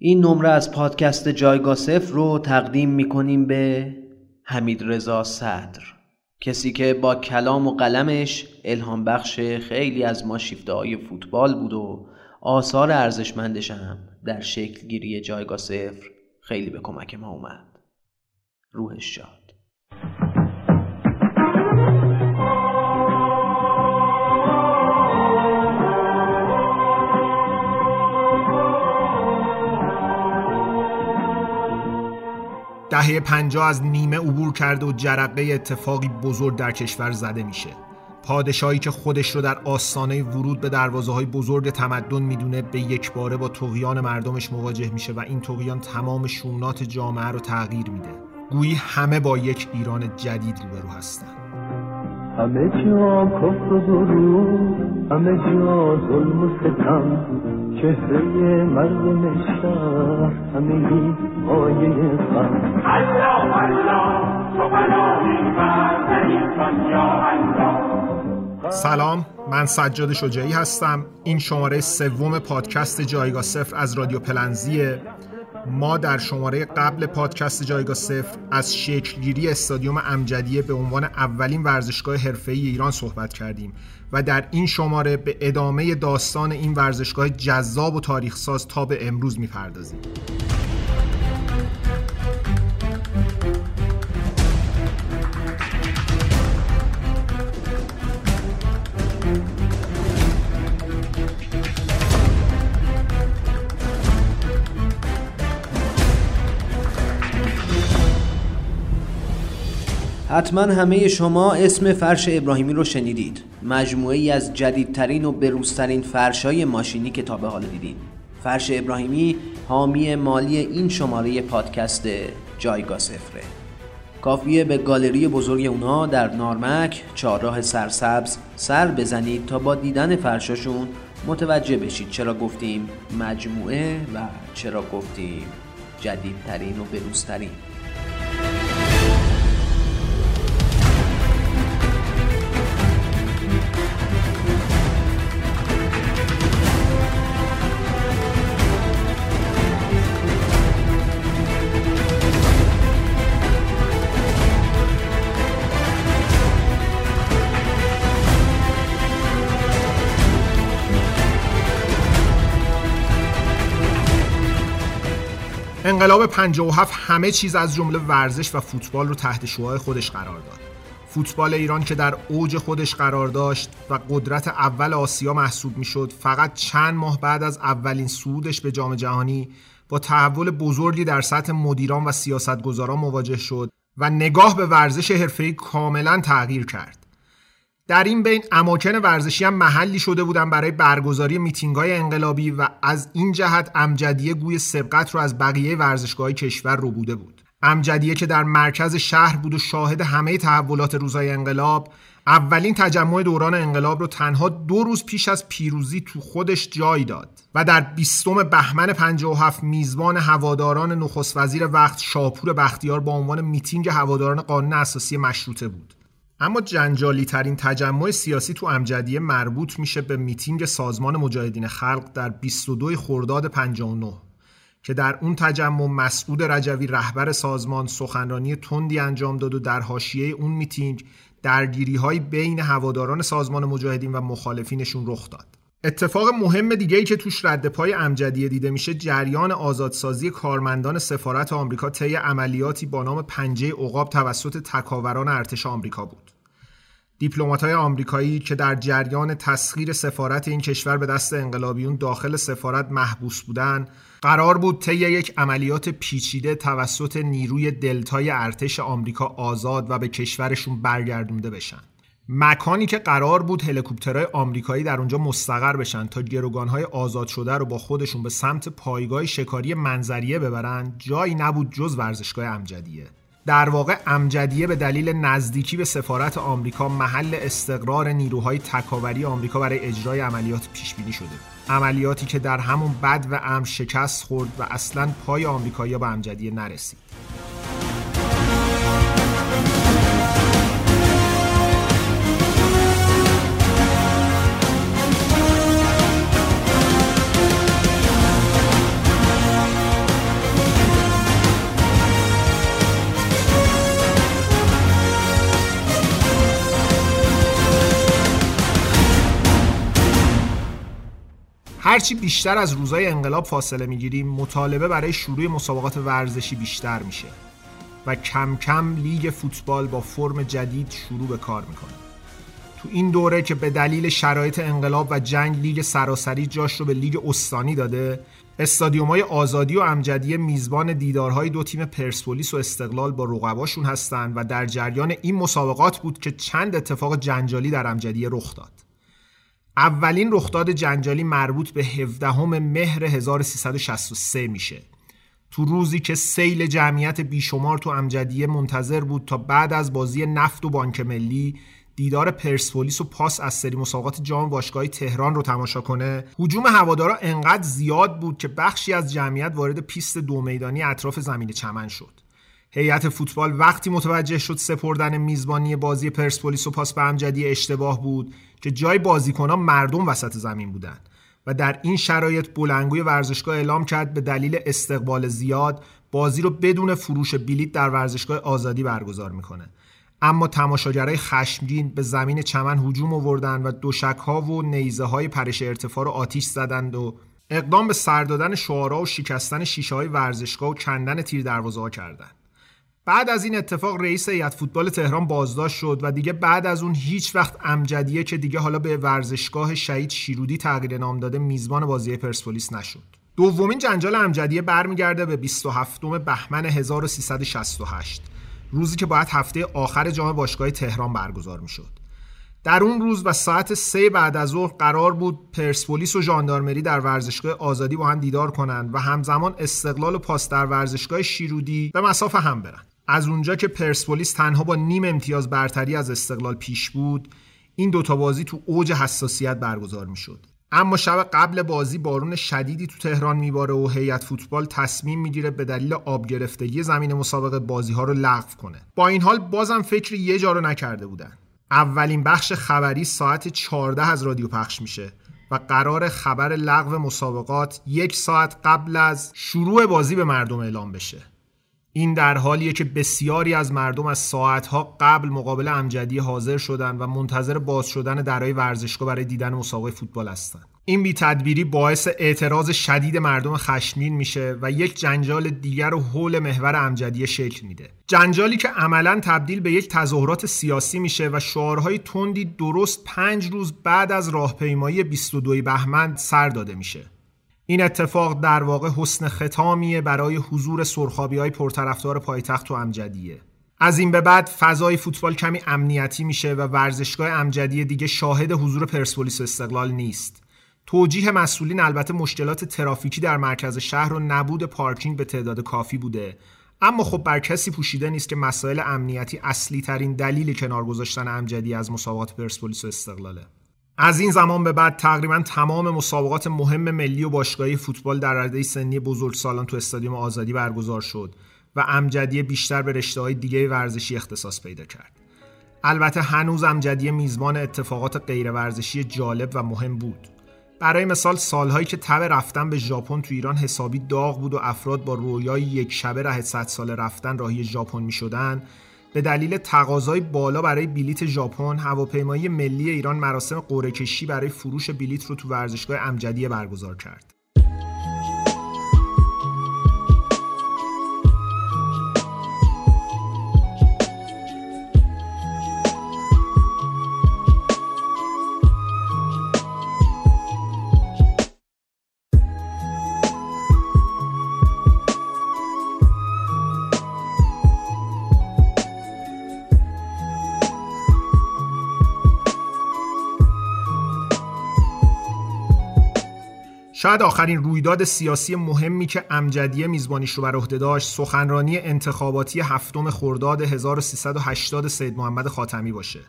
این نمره از پادکست جایگاه صفر رو تقدیم می‌کنیم به حمید رضا صدر. کسی که با کلام و قلمش الهام بخش خیلی از ما شیفته های فوتبال بود و آثار ارزشمندش هم در شکل گیری جایگاه صفر خیلی به کمک ما اومد. روحش شاد دهه پنجاه از نیمه عبور کرده و جرقه اتفاقی بزرگ در کشور زده میشه. پادشاهی که خودش رو در آستانه ورود به دروازه های بزرگ تمدن می‌دونه به یک باره با تقیان مردمش مواجه میشه و این تقیان تمام شونات جامعه رو تغییر میده. گویی همه با یک ایران جدید روبرو هستن. همه جا کفر و همه جا ظلم و ستم چهره مردم شهر همه مایه غم. الله الله تو سلام من سجاد شجاعی هستم. این شماره سوم پادکست جایگاه صفر از رادیو پلنزیه. ما در شماره قبل پادکست جایگاه صفر از شکلگیری استادیوم امجدیه به عنوان اولین ورزشگاه حرفه‌ای ایران صحبت کردیم و در این شماره به ادامه داستان این ورزشگاه جذاب و تاریخ ساز تا به امروز می‌پردازیم. حتما همه شما اسم فرش ابراهیمی رو شنیدید. مجموعه ای از جدیدترین و بروزترین فرشای ماشینی که تا به حال دیدید فرش ابراهیمی حامی مالی این شماره پادکست جایگاه سفره کافیه به گالری بزرگ اونا در نارمک چهارراه سرسبز سر بزنید تا با دیدن فرشاشون متوجه بشید چرا گفتیم مجموعه و چرا گفتیم جدیدترین و بروزترین. انقلاب 57 همه چیز از جمله ورزش و فوتبال رو تحت شعاع خودش قرار داد. فوتبال ایران که در اوج خودش قرار داشت و قدرت اول آسیا محسوب می‌شد فقط چند ماه بعد از اولین صعودش به جام جهانی با تحول بزرگی در سطح مدیران و سیاستگزاران مواجه شد و نگاه به ورزش حرفه‌ای کاملا تغییر کرد. در این بین اماکن ورزشی هم محلی شده بودن برای برگزاری میتینگ های انقلابی و از این جهت امجدیه گوی سبقت رو از بقیه ورزشگاه کشور رو بوده بود. امجدیه که در مرکز شهر بود و شاهد همه تحولات روزهای انقلاب اولین تجمع دوران انقلاب رو تنها دو روز پیش از پیروزی تو خودش جای داد و در بیستم بهمن 57 میزبان هواداران نخست وزیر وقت شاپور بختیار با عنوان میتینگ هواداران قانون اساسی مشروطه بود. اما جنجالی ترین تجمع سیاسی تو امجدیه مربوط میشه به میتینگ سازمان مجاهدین خلق در 22 خرداد 59 که در اون تجمع مسعود رجوی رهبر سازمان سخنرانی تندی انجام داد و در حاشیه اون میتینگ درگیری های بین هواداران سازمان مجاهدین و مخالفینشون رخ داد. اتفاق مهم دیگه ای که توش رد پای امجدیه دیده میشه جریان آزادسازی کارمندان سفارت آمریکا طی عملیاتی با نام پنجه عقاب توسط تکاوران ارتش آمریکا بود. های آمریکایی که در جریان تسخیر سفارت این کشور به دست انقلابیون داخل سفارت محبوس بودند، قرار بود طی یک عملیات پیچیده توسط نیروی دلتای ارتش آمریکا آزاد و به کشورشون برگردونده بشن. مکانی که قرار بود هلیکوپترهای آمریکایی در اونجا مستقر بشن تا گروگانهای آزاد شده رو با خودشون به سمت پایگاه شکاری منظریه ببرن جایی نبود جز ورزشگاه امجدیه. در واقع امجدیه به دلیل نزدیکی به سفارت آمریکا محل استقرار نیروهای تکاوری آمریکا برای اجرای عملیات پیش بینی شده. عملیاتی که در همون بد و ام شکست خورد و اصلا پای آمریکایی‌ها به امجدیه نرسید. هرچی بیشتر از روزای انقلاب فاصله می‌گیریم مطالبه برای شروع مسابقات ورزشی بیشتر میشه و کم کم لیگ فوتبال با فرم جدید شروع به کار می‌کنه. تو این دوره که به دلیل شرایط انقلاب و جنگ لیگ سراسری جاش رو به لیگ استانی داده استادیوم های آزادی و امجدیه میزبان دیدارهای دو تیم پرسپولیس و استقلال با رقباشون هستند و در جریان این مسابقات بود که چند اتفاق جنجالی در امجدیه رخ داد. اولین رخداد جنجالی مربوط به 17 مهر 1363 میشه. تو روزی که سیل جمعیت بیشمار تو امجدیه منتظر بود تا بعد از بازی نفت و بانک ملی دیدار پرسپولیس و پاس از سری مسابقات جام باشگاه تهران رو تماشا کنه هجوم هوادارا انقدر زیاد بود که بخشی از جمعیت وارد پیست دو میدانی اطراف زمین چمن شد. هیئت فوتبال وقتی متوجه شد سپردن میزبانی بازی پرسپولیس و پاس به امجدی اشتباه بود که جای بازیکنان مردم وسط زمین بودند و در این شرایط بلنگوی ورزشگاه اعلام کرد به دلیل استقبال زیاد بازی رو بدون فروش بلیت در ورزشگاه آزادی برگزار می‌کنه اما تماشاگرای خشمگین به زمین چمن هجوم آوردند و دوشک ها و نیزه های پرش ارتفاع رو آتیش زدند و اقدام به سر دادن شعارا و شکستن شیشه های ورزشگاه و کندن تیر دروازه ها کردند. بعد از این اتفاق رئیس هیئت فوتبال تهران بازداشت شد و دیگه بعد از اون هیچ وقت امجدیه که دیگه حالا به ورزشگاه شهید شیرودی تغییر نام داده میزبان بازی پرسپولیس نشد. دومین جنجال امجدیه برمیگرده به 27 بهمن 1368 روزی که باید هفته آخر جام باشگاه تهران برگزار می‌شد. در اون روز و ساعت سه بعد از ظهر قرار بود پرسپولیس و ژاندارمری در ورزشگاه آزادی با هم دیدار کنند و همزمان استقلال و پاس در ورزشگاه شیرودی به مسافه هم برن. از اونجا که پرسپولیس تنها با نیم امتیاز برتری از استقلال پیش بود این دوتا بازی تو اوج حساسیت برگزار می‌شد. اما شب قبل بازی بارون شدیدی تو تهران میباره و هیئت فوتبال تصمیم می‌گیره به دلیل آب گرفتگی زمین مسابقه بازی ها رو لغو کنه. با این حال بازم فکر یه جا رو نکرده بودن. اولین بخش خبری ساعت 14 از رادیو پخش میشه و قرار خبر لغو مسابقات یک ساعت قبل از شروع بازی به مردم اعلام بشه. این در حالیه که بسیاری از مردم از ساعتها قبل مقابل امجدی حاضر شدن و منتظر باز شدن درای ورزشگاه برای دیدن مسابقه فوتبال هستند. این بی تدبیری باعث اعتراض شدید مردم خشمگین میشه و یک جنجال دیگر و حول محور امجدیه شکل میده. جنجالی که عملا تبدیل به یک تظاهرات سیاسی میشه و شعارهای تندی درست پنج روز بعد از راهپیمایی 22 بهمن سر داده میشه. این اتفاق در واقع حسن ختامیه برای حضور سرخابی های پرطرفدار پایتخت و امجدیه. از این به بعد فضای فوتبال کمی امنیتی میشه و ورزشگاه امجدیه دیگه شاهد حضور پرسپولیس استقلال نیست. توجیه مسئولین البته مشکلات ترافیکی در مرکز شهر و نبود پارکینگ به تعداد کافی بوده. اما خب بر کسی پوشیده نیست که مسائل امنیتی اصلی ترین دلیل کنار گذاشتن امجدی از مسابقات پرسپولیس و استقلاله. از این زمان به بعد تقریبا تمام مسابقات مهم ملی و باشگاهی فوتبال در رده سنی بزرگسالان تو استادیوم آزادی برگزار شد و امجدیه بیشتر به رشته های دیگه ورزشی اختصاص پیدا کرد. البته هنوز امجدیه میزبان اتفاقات غیر ورزشی جالب و مهم بود. برای مثال سالهایی که تب رفتن به ژاپن تو ایران حسابی داغ بود و افراد با رویای یک شبه ره 100 سال رفتن راهی ژاپن می شدن به دلیل تقاضای بالا برای بلیت ژاپن هواپیمایی ملی ایران مراسم قرعه کشی برای فروش بلیت رو تو ورزشگاه امجدیه برگزار کرد. شاید آخرین رویداد سیاسی مهمی که امجدیه میزبانیش رو بر عهده داشت سخنرانی انتخاباتی هفتم خرداد 1380 سید محمد خاتمی باشه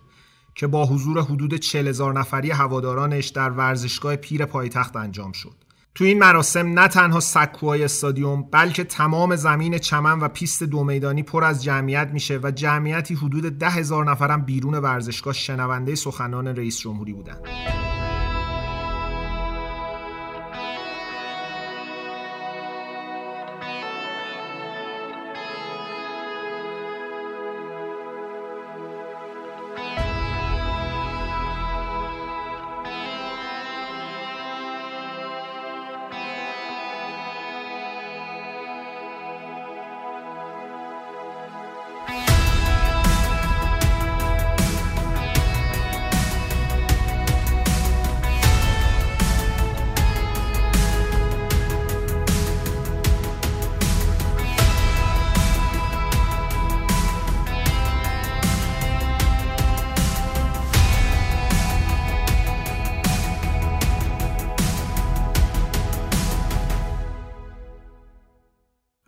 که با حضور حدود 40 هزار نفری هوادارانش در ورزشگاه پیر پایتخت انجام شد. تو این مراسم نه تنها سکوهای استادیوم بلکه تمام زمین چمن و پیست دو میدانی پر از جمعیت میشه و جمعیتی حدود ده هزار نفرم بیرون ورزشگاه شنونده سخنان رئیس جمهوری بودند.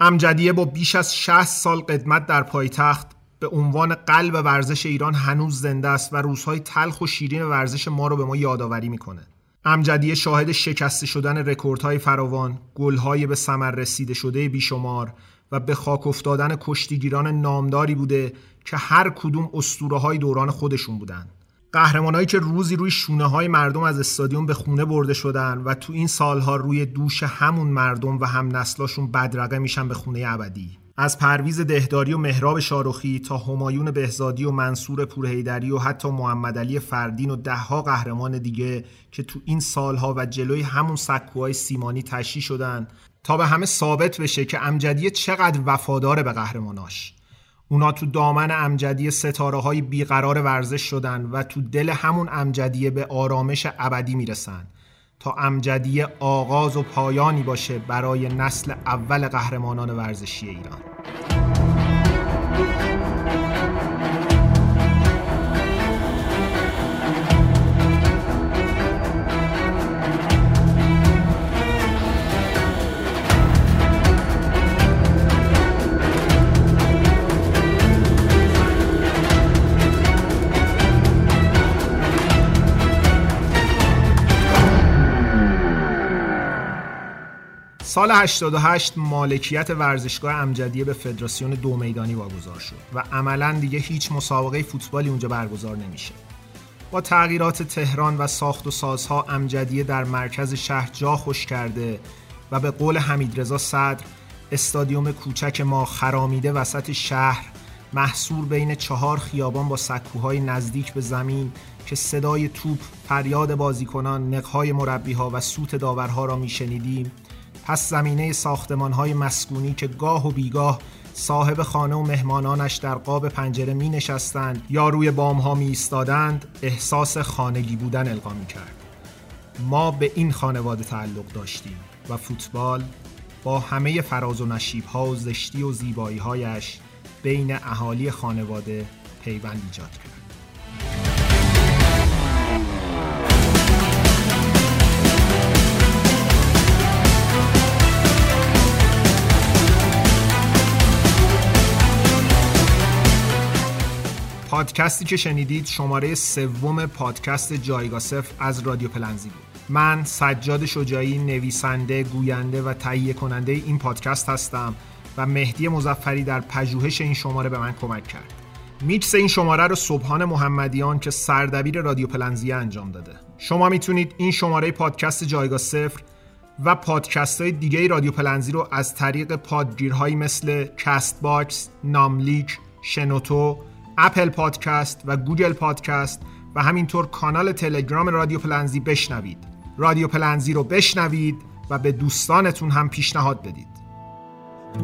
امجدیه با بیش از 60 سال قدمت در پایتخت به عنوان قلب ورزش ایران هنوز زنده است و روزهای تلخ و شیرین ورزش ما رو به ما یادآوری می‌کنه. امجدیه شاهد شکسته شدن رکوردهای فراوان، گلهای به ثمر رسیده شده بیشمار و به خاک افتادن کشتیگیران نامداری بوده که هر کدوم اسطوره های دوران خودشون بودن. قهرمانایی که روزی روی شونه های مردم از استادیوم به خونه برده شدن و تو این سالها روی دوش همون مردم و هم نسلاشون بدرقه میشن به خونه ابدی. از پرویز دهداری و مهراب شاهرخی تا همایون بهزادی و منصور پورحیدری و حتی محمد علی فردین و دهها قهرمان دیگه که تو این سالها و جلوی همون سکوهای سیمانی تشییع شدن تا به همه ثابت بشه که امجدیه چقدر وفاداره به قهرماناش. اونا تو دامن امجدی ستاره های بیقرار ورزش شدن و تو دل همون امجدیه به آرامش ابدی می‌رسن تا امجدیه آغاز و پایانی باشه برای نسل اول قهرمانان ورزشی ایران. سال 88 مالکیت ورزشگاه امجدیه به فدراسیون دو میدانی واگذار شد و عملا دیگه هیچ مسابقه فوتبالی اونجا برگزار نمیشه. با تغییرات تهران و ساخت و سازها امجدیه در مرکز شهر جا خوش کرده و به قول حمیدرضا صدر استادیوم کوچک ما خرامیده وسط شهر محصور بین چهار خیابان با سکوهای نزدیک به زمین که صدای توپ، فریاد بازیکنان، نقهای مربیها و سوت داورها را میشنیدیم پس زمینه ساختمان های مسکونی که گاه و بیگاه صاحب خانه و مهمانانش در قاب پنجره می نشستند یا روی بام ها می ایستادند احساس خانگی بودن القا می کرد. ما به این خانواده تعلق داشتیم و فوتبال با همه فراز و نشیب ها و زشتی و زیبایی هایش بین اهالی خانواده پیوند ایجاد کرد. پادکستی که شنیدید شماره سوم پادکست جایگاه صفر از رادیو پلنزی بود. من سجاد شجاعی نویسنده گوینده و تهیه کننده این پادکست هستم و مهدی مظفری در پژوهش این شماره به من کمک کرد. میکس این شماره رو سبحان محمدیان که سردبیر رادیو پلنزی انجام داده. شما می‌تونید این شماره پادکست جایگاه صفر و پادکست های دیگه رادیو پلنزی رو از طریق پادگیرهایی مثل Castbox، ناملیک، شنوتو Apple Podcast و Google Podcast و همینطور کانال تلگرام رادیو پلنزی بشنوید. رادیو پلنزی رو بشنوید و به دوستانتون هم پیشنهاد بدید.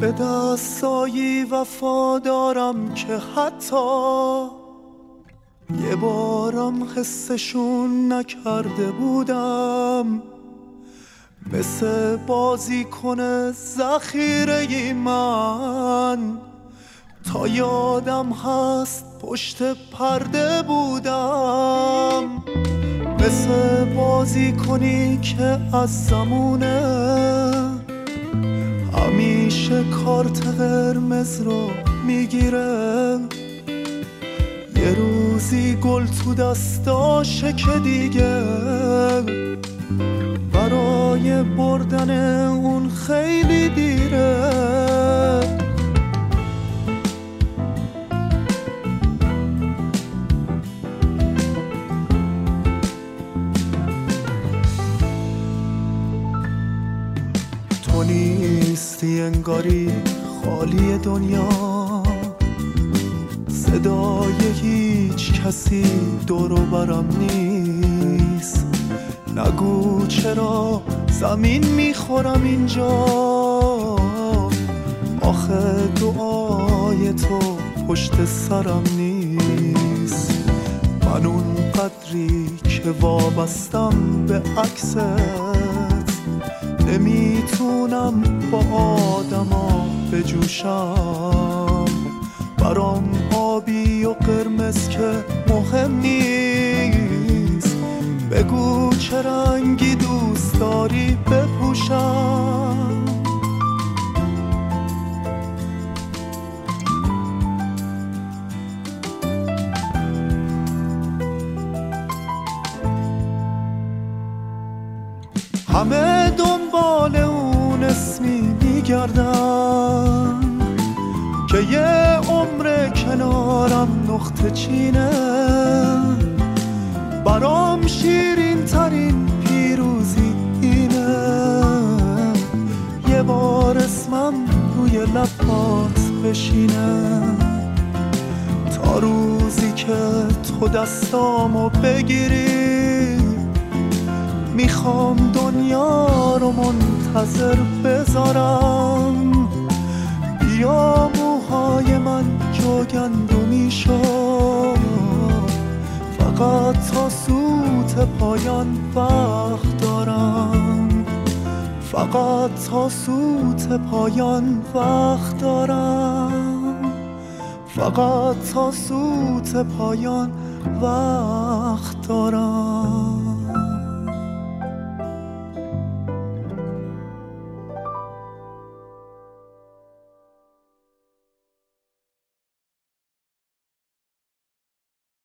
به دستایی وفا دارم که حتی یه بارم حسشون نکرده بودم. مثل بازی کنه ذخیره من. تا یادم هست پشت پرده بودم. مثل بازی کنی که از زمونه. همیشه کارت قرمز رو می‌گیره. یه روزی گل تو دستاشه که دیگه. برای بردن اون خیلی دیره. نیستی انگاری خالی دنیا. صدای هیچ کسی دور برم نیست. نگو چرا زمین می‌خورم اینجا. آخه دعای تو پشت سرم نیست. من اون قدری که وابستم به عکست نمی‌تونم با آدما بجوشم. برام آبی و قرمز که مهم نیست. بگو چه رنگی دوست داری بپوشم. همه بگردم که یه عمر کنارم نقطه چینه. برام شیرین ترین پیروزی اینه. یه بار اسمم روی لبات بشینه. تا روزی که تو دستامو بگیری می‌خوام دنیا رو منتظر بذارم. بیا موهای من جوگندونی شد فقط تا سوت پایان وقت دارم. فقط تا سوت پایان وقت دارم. فقط تا سوت پایان وقت دارم.